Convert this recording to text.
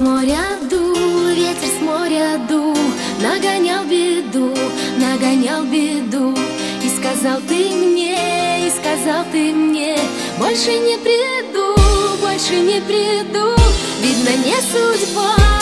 с моря дул, ветер с моря дул, Нагонял беду, нагонял беду. И сказал ты мне, и сказал ты мне, Больше не приду, больше не приду, Видно, не судьба.